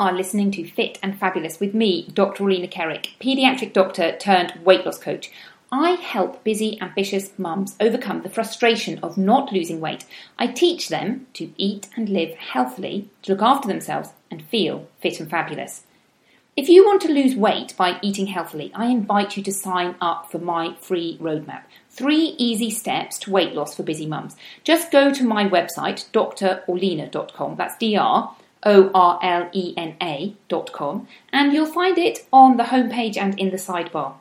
Are listening to Fit and Fabulous with me, Dr. Orlena Kerek, paediatric doctor turned weight loss coach. I help busy, ambitious mums overcome the frustration of not losing weight. I teach them to eat and live healthily, to look after themselves, and feel fit and fabulous. If you want to lose weight by eating healthily, I invite you to sign up for my free roadmap. Three easy steps to weight loss for busy mums. Just go to my website, drorlena.com. That's dr O R L E N A dot com, and you'll find it on the homepage and in the sidebar.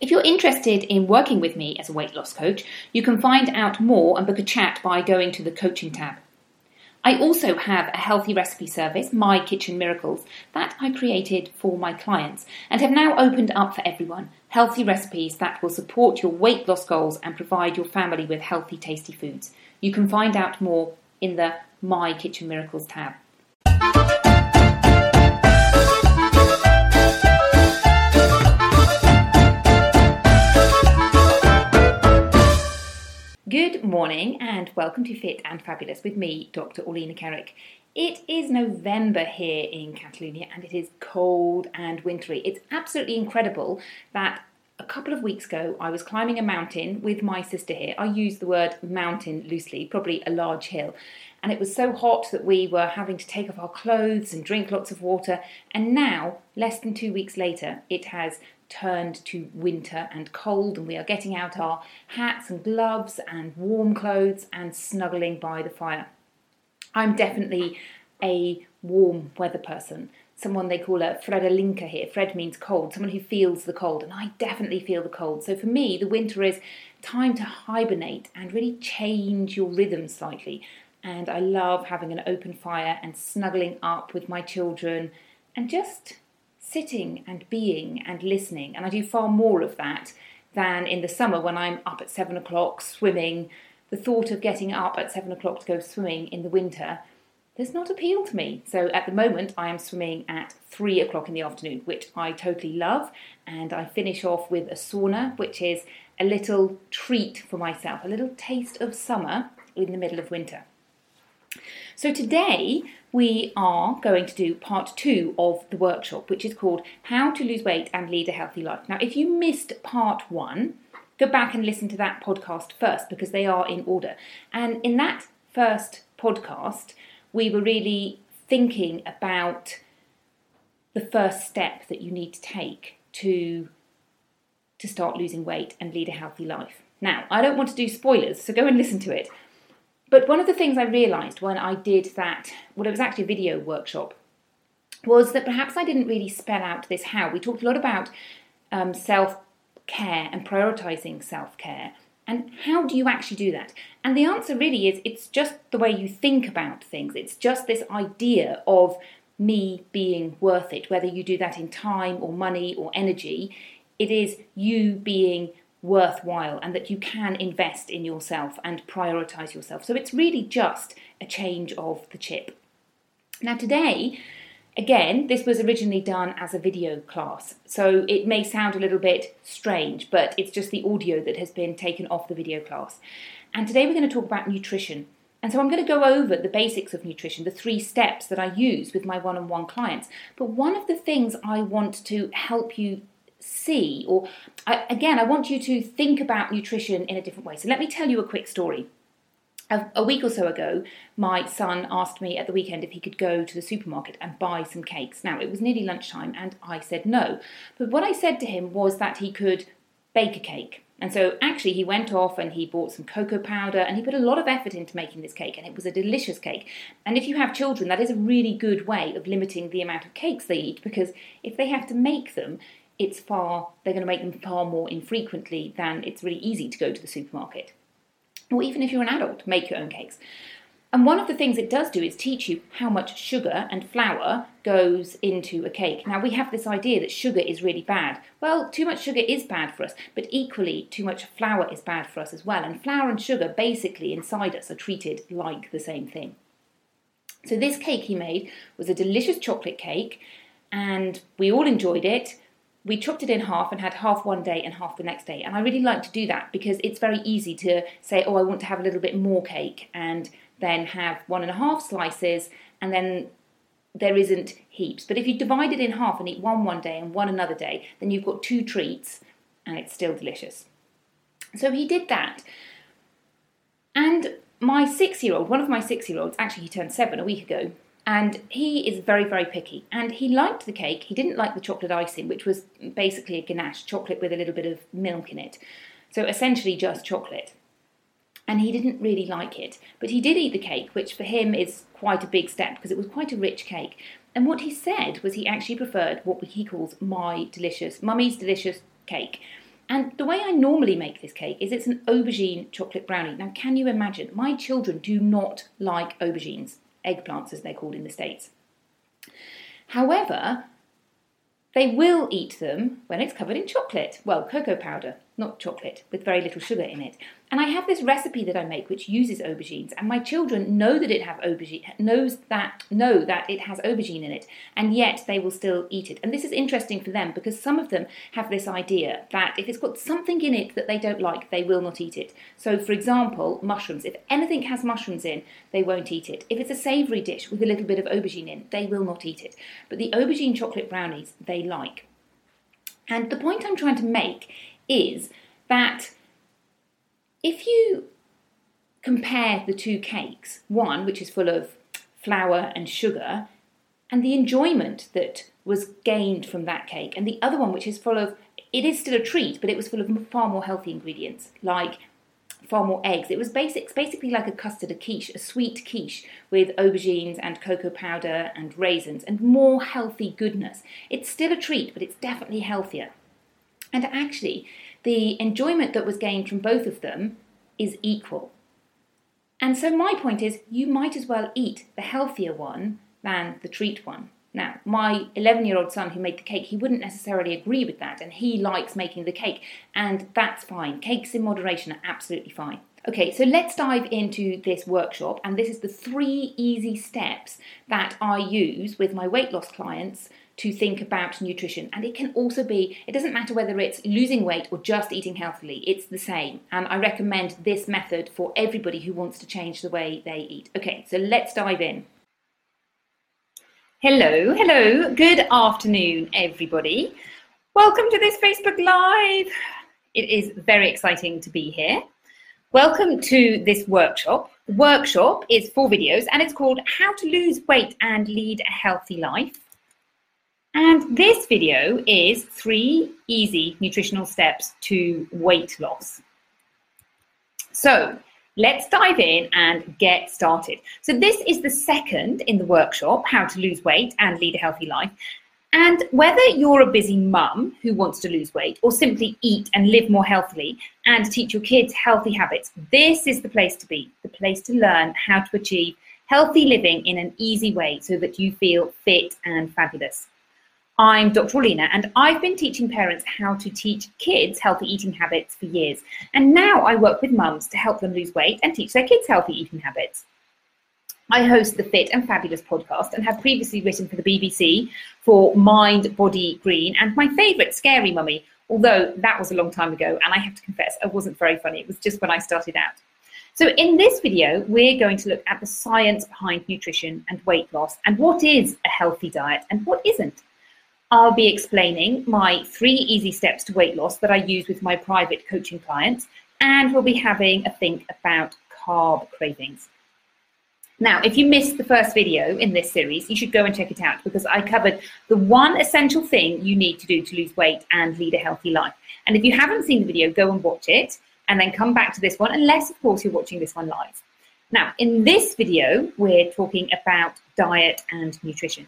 If you're interested in working with me as a weight loss coach, you can find out more and book a chat by going to the coaching tab. I also have a healthy recipe service, My Kitchen Miracles, that I created for my clients and have now opened up for everyone. Healthy recipes that will support your weight loss goals and provide your family with healthy, tasty foods. You can find out more in the My Kitchen Miracles tab. Good morning and welcome to Fit and Fabulous with me, Dr. Orlena Kerek. It is November here in Catalonia and it is cold and wintry. It's absolutely incredible that a couple of weeks ago I was climbing a mountain with my sister here. I use the word mountain loosely, probably a large hill. And it was so hot that we were having to take off our clothes and drink lots of water. And now, less than two weeks later, it has turned to winter and cold, and we are getting out our hats and gloves and warm clothes and snuggling by the fire. I'm definitely a warm weather person. Someone they call a fredolica here. Fred means cold, someone who feels the cold, and I definitely feel the cold. So for me, the winter is time to hibernate and really change your rhythm slightly. And I love having an open fire and snuggling up with my children and just sitting and being and listening. And I do far more of that than in the summer when I'm up at seven o'clock swimming. The thought of getting up at seven o'clock to go swimming in the winter does not appeal to me. So at the moment, I am swimming at three o'clock in the afternoon, which I totally love. And I finish off with a sauna, which is a little treat for myself, a little taste of summer in the middle of winter. So today we are going to do part two of the workshop, which is called How to Lose Weight and Lead a Healthy Life. Now, if you missed part one, go back and listen to that podcast first because they are in order. And in that first podcast, we were really thinking about the first step that you need to take to to start losing weight and lead a healthy life. Now, I don't want to do spoilers, so go and listen to it. But one of the things I realised when I did that, well, it was actually a video workshop, was that perhaps I didn't really spell out this how. We talked a lot about um, self care and prioritising self care. And how do you actually do that? And the answer really is it's just the way you think about things. It's just this idea of me being worth it, whether you do that in time or money or energy. It is you being worthwhile and that you can invest in yourself and prioritize yourself. So it's really just a change of the chip. Now, today, again, this was originally done as a video class, so it may sound a little bit strange, but it's just the audio that has been taken off the video class. And today we're going to talk about nutrition. And so I'm going to go over the basics of nutrition, the three steps that I use with my one on one clients. But one of the things I want to help you see, or I, again, I want you to think about nutrition in a different way. So let me tell you a quick story. A, a week or so ago, my son asked me at the weekend if he could go to the supermarket and buy some cakes. Now, it was nearly lunchtime, and I said no. But what I said to him was that he could bake a cake. And so actually he went off and he bought some cocoa powder and he put a lot of effort into making this cake and it was a delicious cake. And if you have children, that is a really good way of limiting the amount of cakes they eat because if they have to make them, it's far they're going to make them far more infrequently than it's really easy to go to the supermarket. Or even if you're an adult, make your own cakes. And one of the things it does do is teach you how much sugar and flour goes into a cake. Now, we have this idea that sugar is really bad. Well, too much sugar is bad for us, but equally, too much flour is bad for us as well. And flour and sugar, basically, inside us, are treated like the same thing. So, this cake he made was a delicious chocolate cake, and we all enjoyed it we chopped it in half and had half one day and half the next day. And I really like to do that because it's very easy to say, oh, I want to have a little bit more cake and then have one and a half slices and then there isn't heaps. But if you divide it in half and eat one one day and one another day, then you've got two treats and it's still delicious. So he did that. And my six year old, one of my six year olds, actually, he turned seven a week ago, and he is very, very picky. And he liked the cake. He didn't like the chocolate icing, which was basically a ganache, chocolate with a little bit of milk in it. So essentially just chocolate. And he didn't really like it. But he did eat the cake, which for him is quite a big step because it was quite a rich cake. And what he said was he actually preferred what he calls my delicious, mummy's delicious cake. And the way I normally make this cake is it's an aubergine chocolate brownie. Now, can you imagine? My children do not like aubergines eggplants as they're called in the States. However, they will eat them when it's covered in chocolate. Well, cocoa powder, not chocolate, with very little sugar in it. And I have this recipe that I make which uses aubergines, and my children know that it have aubergine knows that know that it has aubergine in it, and yet they will still eat it. And this is interesting for them because some of them have this idea that if it's got something in it that they don't like, they will not eat it. So, for example, mushrooms. If anything has mushrooms in, they won't eat it. If it's a savoury dish with a little bit of aubergine in, they will not eat it. But the aubergine chocolate brownies, they like. And the point I'm trying to make is that if you compare the two cakes, one which is full of flour and sugar, and the enjoyment that was gained from that cake, and the other one which is full of, it is still a treat, but it was full of far more healthy ingredients, like far more eggs. It was basic, basically like a custard, a quiche, a sweet quiche with aubergines and cocoa powder and raisins and more healthy goodness. It's still a treat, but it's definitely healthier. And actually, the enjoyment that was gained from both of them is equal. And so, my point is, you might as well eat the healthier one than the treat one. Now, my 11 year old son who made the cake, he wouldn't necessarily agree with that, and he likes making the cake, and that's fine. Cakes in moderation are absolutely fine. Okay, so let's dive into this workshop, and this is the three easy steps that I use with my weight loss clients to think about nutrition. And it can also be, it doesn't matter whether it's losing weight or just eating healthily, it's the same. And I recommend this method for everybody who wants to change the way they eat. Okay, so let's dive in. Hello, hello, good afternoon, everybody. Welcome to this Facebook Live. It is very exciting to be here. Welcome to this workshop. The workshop is four videos and it's called How to Lose Weight and Lead a Healthy Life. And this video is three easy nutritional steps to weight loss. So let's dive in and get started. So this is the second in the workshop, how to lose weight and lead a healthy life. And whether you're a busy mum who wants to lose weight or simply eat and live more healthily and teach your kids healthy habits, this is the place to be, the place to learn how to achieve healthy living in an easy way so that you feel fit and fabulous. I'm Dr. Orlena, and I've been teaching parents how to teach kids healthy eating habits for years. And now I work with mums to help them lose weight and teach their kids healthy eating habits. I host the Fit and Fabulous podcast and have previously written for the BBC for Mind, Body, Green and my favourite, Scary Mummy, although that was a long time ago and I have to confess I wasn't very funny. It was just when I started out. So in this video, we're going to look at the science behind nutrition and weight loss and what is a healthy diet and what isn't. I'll be explaining my three easy steps to weight loss that I use with my private coaching clients, and we'll be having a think about carb cravings. Now, if you missed the first video in this series, you should go and check it out because I covered the one essential thing you need to do to lose weight and lead a healthy life. And if you haven't seen the video, go and watch it and then come back to this one, unless, of course, you're watching this one live. Now, in this video, we're talking about diet and nutrition.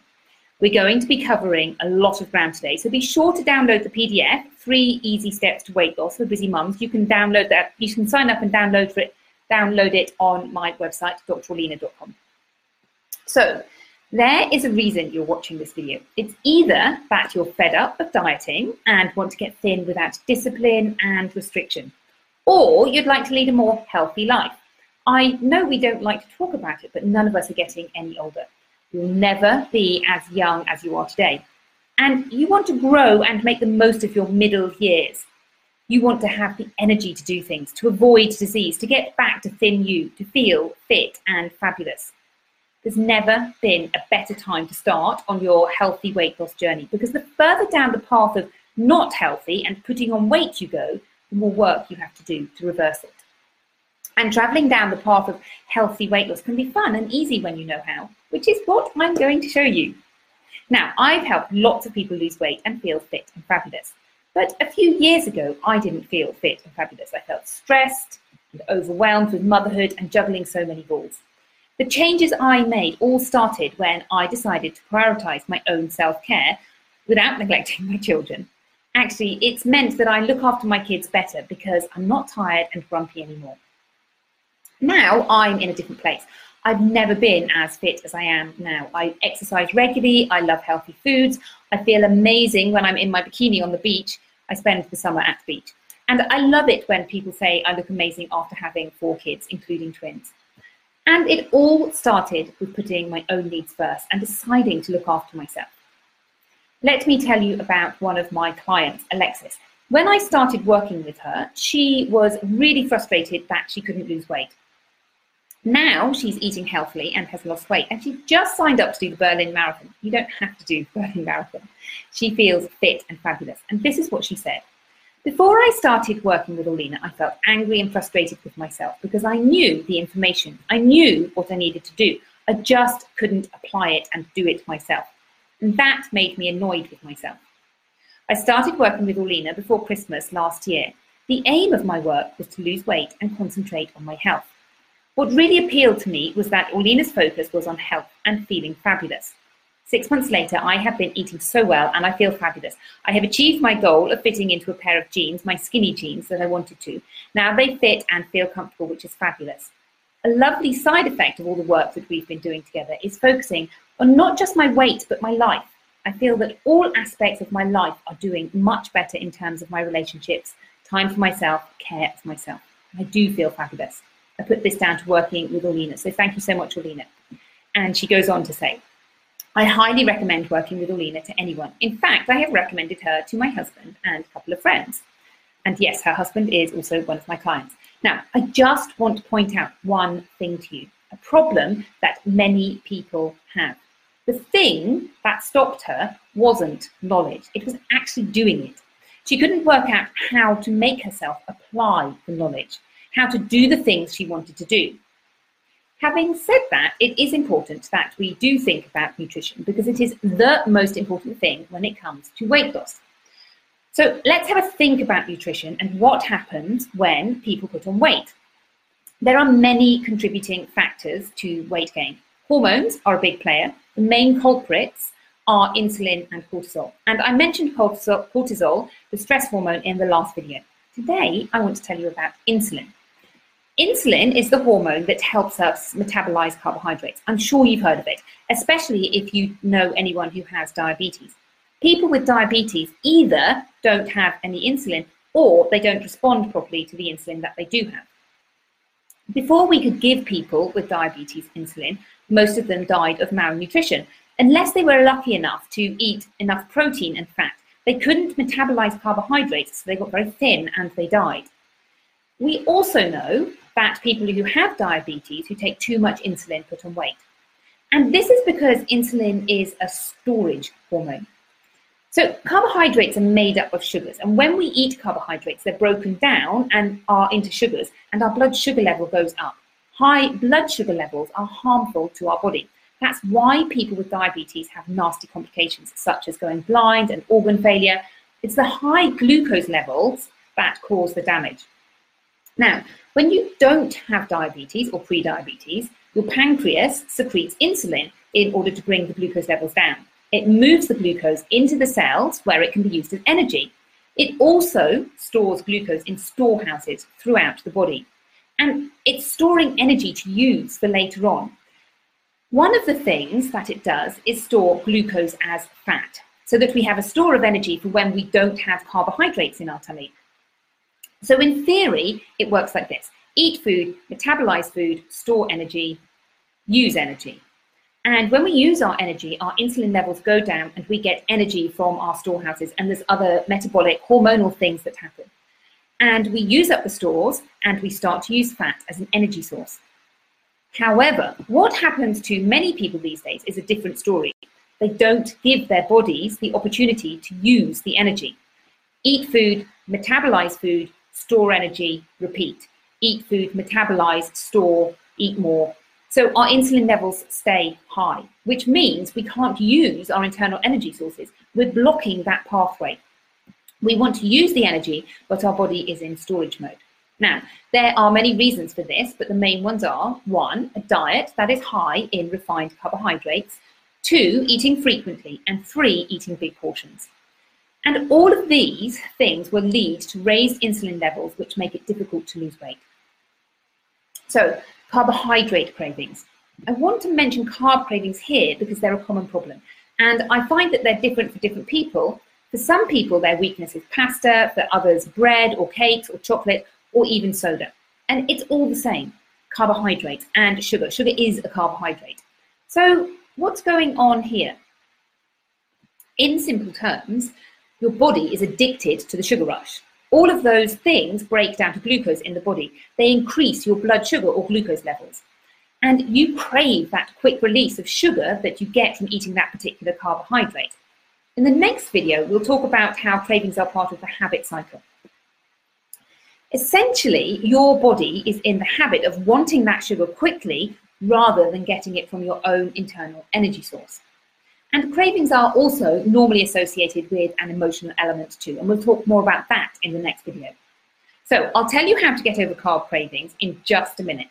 We're going to be covering a lot of ground today, so be sure to download the PDF, Three Easy Steps to Weight Loss for Busy Mums. You can download that, you can sign up and download for it download it on my website, drorlena.com. So, there is a reason you're watching this video. It's either that you're fed up of dieting and want to get thin without discipline and restriction, or you'd like to lead a more healthy life. I know we don't like to talk about it, but none of us are getting any older. You'll never be as young as you are today. And you want to grow and make the most of your middle years. You want to have the energy to do things, to avoid disease, to get back to thin you, to feel fit and fabulous. There's never been a better time to start on your healthy weight loss journey because the further down the path of not healthy and putting on weight you go, the more work you have to do to reverse it. And traveling down the path of healthy weight loss can be fun and easy when you know how, which is what I'm going to show you. Now, I've helped lots of people lose weight and feel fit and fabulous. But a few years ago, I didn't feel fit and fabulous. I felt stressed and overwhelmed with motherhood and juggling so many balls. The changes I made all started when I decided to prioritize my own self care without neglecting my children. Actually, it's meant that I look after my kids better because I'm not tired and grumpy anymore. Now I'm in a different place. I've never been as fit as I am now. I exercise regularly. I love healthy foods. I feel amazing when I'm in my bikini on the beach. I spend the summer at the beach. And I love it when people say I look amazing after having four kids, including twins. And it all started with putting my own needs first and deciding to look after myself. Let me tell you about one of my clients, Alexis. When I started working with her, she was really frustrated that she couldn't lose weight. Now she's eating healthily and has lost weight, and she just signed up to do the Berlin Marathon. You don't have to do the Berlin Marathon. She feels fit and fabulous. And this is what she said. Before I started working with Orlena, I felt angry and frustrated with myself because I knew the information. I knew what I needed to do. I just couldn't apply it and do it myself. And that made me annoyed with myself. I started working with Orlena before Christmas last year. The aim of my work was to lose weight and concentrate on my health. What really appealed to me was that Orlena's focus was on health and feeling fabulous. Six months later, I have been eating so well and I feel fabulous. I have achieved my goal of fitting into a pair of jeans, my skinny jeans that I wanted to. Now they fit and feel comfortable, which is fabulous. A lovely side effect of all the work that we've been doing together is focusing on not just my weight, but my life. I feel that all aspects of my life are doing much better in terms of my relationships, time for myself, care for myself. I do feel fabulous. I put this down to working with Orlena. So thank you so much, Orlena. And she goes on to say, I highly recommend working with Orlena to anyone. In fact, I have recommended her to my husband and a couple of friends. And yes, her husband is also one of my clients. Now, I just want to point out one thing to you a problem that many people have. The thing that stopped her wasn't knowledge, it was actually doing it. She couldn't work out how to make herself apply the knowledge how to do the things she wanted to do. Having said that, it is important that we do think about nutrition because it is the most important thing when it comes to weight loss. So let's have a think about nutrition and what happens when people put on weight. There are many contributing factors to weight gain. Hormones are a big player. The main culprits are insulin and cortisol. And I mentioned cortisol, cortisol, the stress hormone, in the last video. Today, I want to tell you about insulin. Insulin is the hormone that helps us metabolize carbohydrates. I'm sure you've heard of it, especially if you know anyone who has diabetes. People with diabetes either don't have any insulin or they don't respond properly to the insulin that they do have. Before we could give people with diabetes insulin, most of them died of malnutrition. Unless they were lucky enough to eat enough protein and fat, they couldn't metabolize carbohydrates, so they got very thin and they died. We also know that people who have diabetes who take too much insulin put on weight. And this is because insulin is a storage hormone. So carbohydrates are made up of sugars, and when we eat carbohydrates, they're broken down and are into sugars, and our blood sugar level goes up. high blood sugar levels are harmful to our body. That's why people with diabetes have nasty complications, such as going blind and organ failure. It's the high glucose levels that cause the damage. Now, when you don't have diabetes or pre-diabetes, your pancreas secretes insulin in order to bring the glucose levels down. It moves the glucose into the cells where it can be used as energy. It also stores glucose in storehouses throughout the body. And it's storing energy to use for later on. One of the things that it does is store glucose as fat so that we have a store of energy for when we don't have carbohydrates in our tummy. So, in theory, it works like this eat food, metabolize food, store energy, use energy. And when we use our energy, our insulin levels go down and we get energy from our storehouses. And there's other metabolic, hormonal things that happen. And we use up the stores and we start to use fat as an energy source. However, what happens to many people these days is a different story. They don't give their bodies the opportunity to use the energy. Eat food, metabolize food, store energy, repeat. Eat food, metabolize, store, eat more. So our insulin levels stay high, which means we can't use our internal energy sources. We're blocking that pathway. We want to use the energy, but our body is in storage mode. Now, there are many reasons for this, but the main ones are one, a diet that is high in refined carbohydrates, two, eating frequently, and three, eating big portions. And all of these things will lead to raised insulin levels, which make it difficult to lose weight. So, carbohydrate cravings. I want to mention carb cravings here because they're a common problem. And I find that they're different for different people. For some people, their weakness is pasta, for others, bread or cakes or chocolate or even soda. And it's all the same carbohydrates and sugar. Sugar is a carbohydrate. So, what's going on here? In simple terms, your body is addicted to the sugar rush. All of those things break down to glucose in the body. They increase your blood sugar or glucose levels. And you crave that quick release of sugar that you get from eating that particular carbohydrate. In the next video, we'll talk about how cravings are part of the habit cycle. Essentially, your body is in the habit of wanting that sugar quickly rather than getting it from your own internal energy source. And cravings are also normally associated with an emotional element too, and we'll talk more about that in the next video. So I'll tell you how to get over carb cravings in just a minute.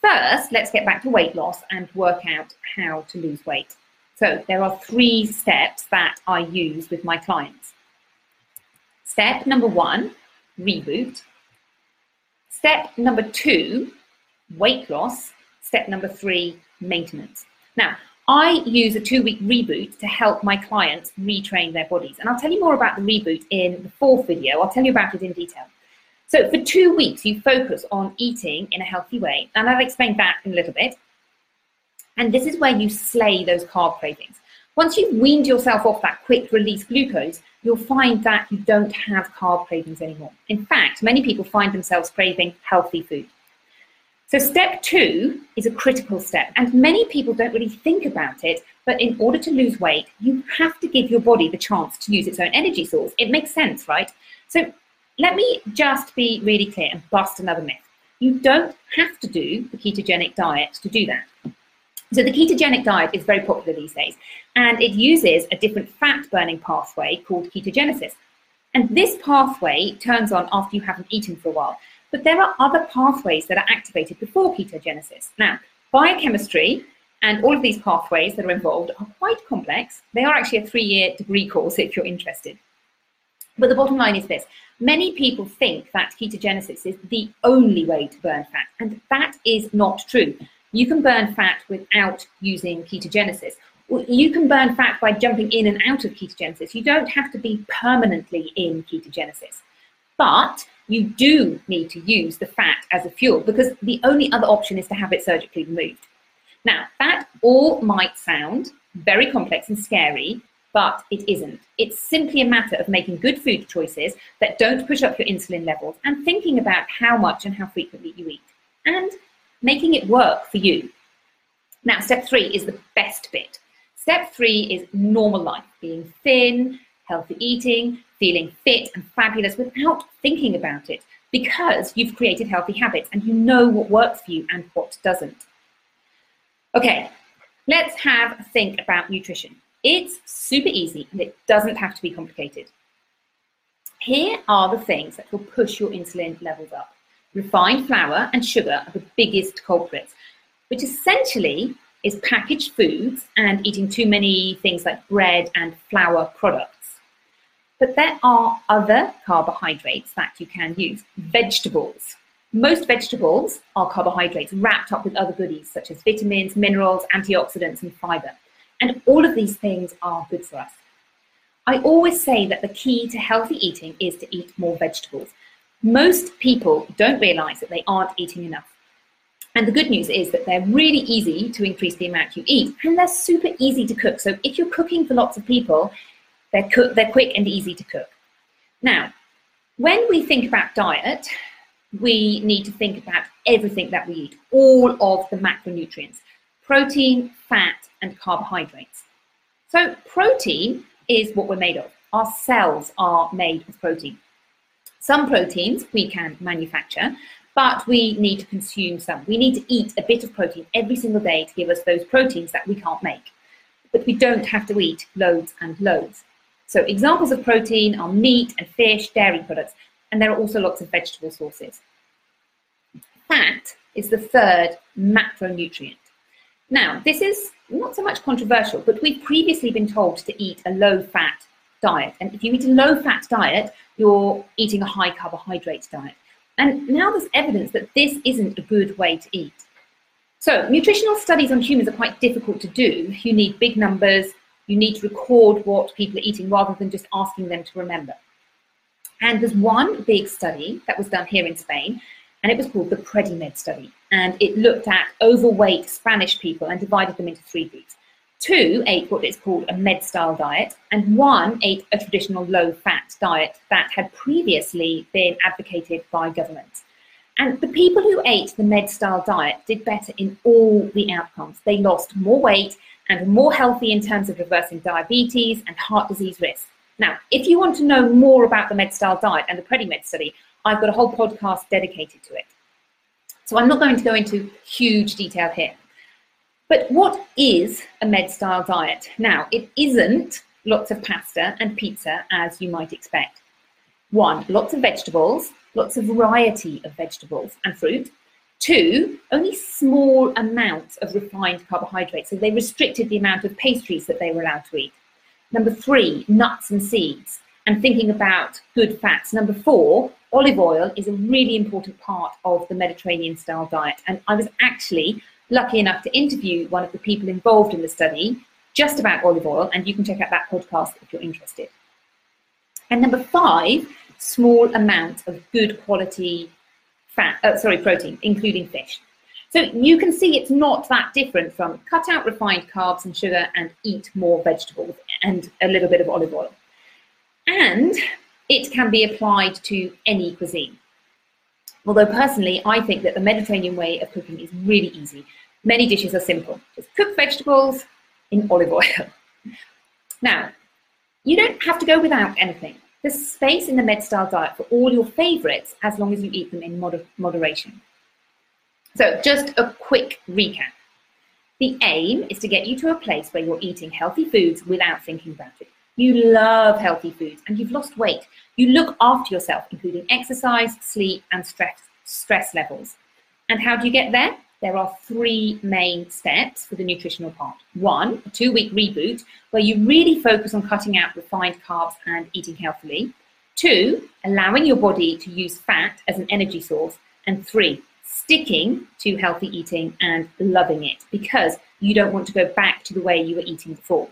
First, let's get back to weight loss and work out how to lose weight. So there are three steps that I use with my clients. Step number one, reboot. Step number two, weight loss. Step number three, maintenance. Now, I use a two week reboot to help my clients retrain their bodies. And I'll tell you more about the reboot in the fourth video. I'll tell you about it in detail. So, for two weeks, you focus on eating in a healthy way. And I'll explain that in a little bit. And this is where you slay those carb cravings. Once you've weaned yourself off that quick release glucose, you'll find that you don't have carb cravings anymore. In fact, many people find themselves craving healthy food. So, step two is a critical step, and many people don't really think about it. But in order to lose weight, you have to give your body the chance to use its own energy source. It makes sense, right? So, let me just be really clear and bust another myth. You don't have to do the ketogenic diet to do that. So, the ketogenic diet is very popular these days, and it uses a different fat burning pathway called ketogenesis. And this pathway turns on after you haven't eaten for a while. But there are other pathways that are activated before ketogenesis. Now, biochemistry and all of these pathways that are involved are quite complex. They are actually a three year degree course if you're interested. But the bottom line is this many people think that ketogenesis is the only way to burn fat, and that is not true. You can burn fat without using ketogenesis. You can burn fat by jumping in and out of ketogenesis. You don't have to be permanently in ketogenesis. But you do need to use the fat as a fuel because the only other option is to have it surgically removed. Now, that all might sound very complex and scary, but it isn't. It's simply a matter of making good food choices that don't push up your insulin levels and thinking about how much and how frequently you eat and making it work for you. Now, step three is the best bit. Step three is normal life, being thin, healthy eating, feeling fit and fabulous without thinking about it. because you've created healthy habits and you know what works for you and what doesn't. Okay, let's have a think about nutrition. It's super easy and it doesn't have to be complicated. Here are the things that will push your insulin levels up. Refined flour and sugar are the biggest culprits, which essentially is packaged foods and eating too many things like bread and flour products. But there are other carbohydrates that you can use. Mm. Vegetables. Most vegetables are carbohydrates wrapped up with other goodies such as vitamins, minerals, antioxidants, and fiber. And all of these things are good for us. I always say that the key to healthy eating is to eat more vegetables. Most people don't realize that they aren't eating enough. And the good news is that they're really easy to increase the amount you eat, and they're super easy to cook. So if you're cooking for lots of people, they're, cook, they're quick and easy to cook. Now, when we think about diet, we need to think about everything that we eat, all of the macronutrients protein, fat, and carbohydrates. So, protein is what we're made of. Our cells are made of protein. Some proteins we can manufacture, but we need to consume some. We need to eat a bit of protein every single day to give us those proteins that we can't make. But we don't have to eat loads and loads. So examples of protein are meat and fish, dairy products, and there are also lots of vegetable sources. Fat is the third macronutrient. Now, this is not so much controversial, but we've previously been told to eat a low fat diet. And if you eat a low fat diet, you're eating a high carbohydrate diet. And now there's evidence that this isn't a good way to eat. So, nutritional studies on humans are quite difficult to do. You need big numbers, you need to record what people are eating rather than just asking them to remember. And there's one big study that was done here in Spain, and it was called the PREDIMED study. And it looked at overweight Spanish people and divided them into three groups. Two ate what is called a med style diet, and one ate a traditional low fat diet that had previously been advocated by governments. And the people who ate the med style diet did better in all the outcomes. They lost more weight and more healthy in terms of reversing diabetes and heart disease risk. Now, if you want to know more about the MedStyle diet and the PREDIMED study, I've got a whole podcast dedicated to it. So I'm not going to go into huge detail here. But what is a MedStyle diet? Now, it isn't lots of pasta and pizza as you might expect. One, lots of vegetables, lots of variety of vegetables and fruit, Two, only small amounts of refined carbohydrates. So they restricted the amount of pastries that they were allowed to eat. Number three, nuts and seeds, and thinking about good fats. Number four, olive oil is a really important part of the Mediterranean style diet. And I was actually lucky enough to interview one of the people involved in the study just about olive oil, and you can check out that podcast if you're interested. And number five, small amounts of good quality fat, uh, sorry, protein, including fish. So you can see it's not that different from cut out refined carbs and sugar and eat more vegetables and a little bit of olive oil. And it can be applied to any cuisine. Although personally, I think that the Mediterranean way of cooking is really easy. Many dishes are simple. Just cook vegetables in olive oil. Now, you don't have to go without anything. There's space in the med MedStyle diet for all your favorites as long as you eat them in moder- moderation. So, just a quick recap. The aim is to get you to a place where you're eating healthy foods without thinking about it. You love healthy foods and you've lost weight. You look after yourself, including exercise, sleep, and stress, stress levels. And how do you get there? There are three main steps for the nutritional part. One, a two week reboot, where you really focus on cutting out refined carbs and eating healthily. Two, allowing your body to use fat as an energy source. And three, sticking to healthy eating and loving it because you don't want to go back to the way you were eating before.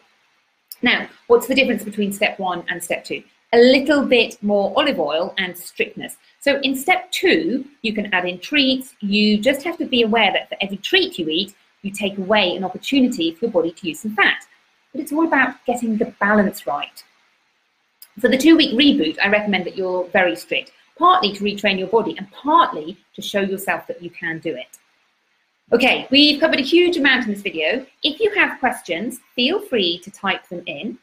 Now, what's the difference between step one and step two? A little bit more olive oil and strictness. So in step two, you can add in treats. You just have to be aware that for every treat you eat, you take away an opportunity for your body to use some fat. But it's all about getting the balance right. For the two week reboot, I recommend that you're very strict, partly to retrain your body and partly to show yourself that you can do it. Okay, we've covered a huge amount in this video. If you have questions, feel free to type them in.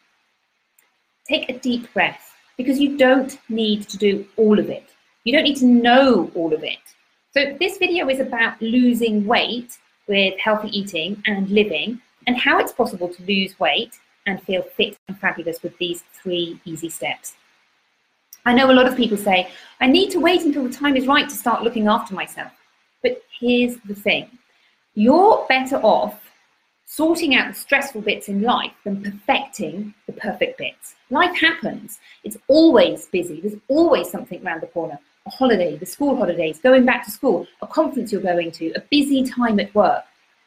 Take a deep breath because you don't need to do all of it. You don't need to know all of it. So this video is about losing weight with healthy eating and living and how it's possible to lose weight and feel fit and fabulous with these three easy steps. I know a lot of people say, I need to wait until the time is right to start looking after myself. But here's the thing you're better off sorting out the stressful bits in life than perfecting the perfect bits. Life happens, it's always busy, there's always something around the corner. A holiday, the school holidays, going back to school, a conference you're going to, a busy time at work.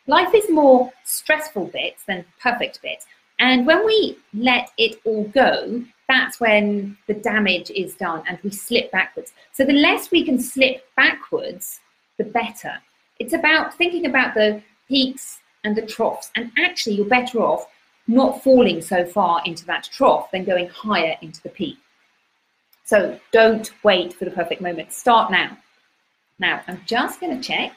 Life is more stressful bits than perfect bits. And when we let it all go, that's when the damage is done and we slip backwards. So the less we can slip backwards, the better. It's about thinking about the peaks and the troughs, and actually, you're better off not falling so far into that trough than going higher into the peak. So don't wait for the perfect moment. Start now. Now, I'm just going to check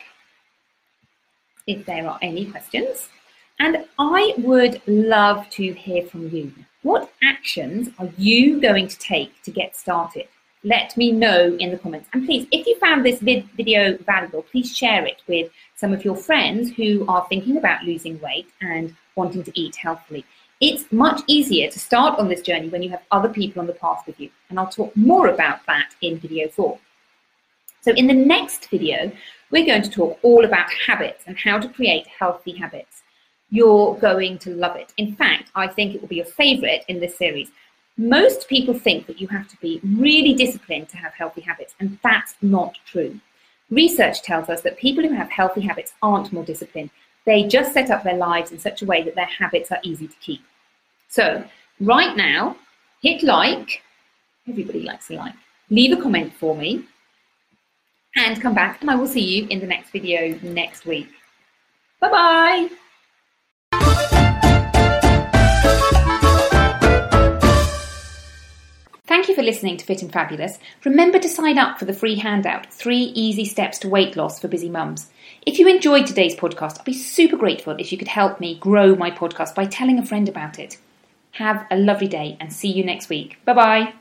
if there are any questions. And I would love to hear from you. What actions are you going to take to get started? Let me know in the comments. And please, if you found this vid- video valuable, please share it with some of your friends who are thinking about losing weight and wanting to eat healthily. It's much easier to start on this journey when you have other people on the path with you. And I'll talk more about that in video four. So, in the next video, we're going to talk all about habits and how to create healthy habits you're going to love it. In fact, I think it will be your favorite in this series. Most people think that you have to be really disciplined to have healthy habits, and that's not true. Research tells us that people who have healthy habits aren't more disciplined. They just set up their lives in such a way that their habits are easy to keep. So, right now, hit like. Everybody likes a like. Leave a comment for me and come back, and I will see you in the next video next week. Bye bye. Thank you for listening to Fit and Fabulous. Remember to sign up for the free handout, Three Easy Steps to Weight Loss for Busy Mums. If you enjoyed today's podcast, I'd be super grateful if you could help me grow my podcast by telling a friend about it. Have a lovely day and see you next week. Bye bye.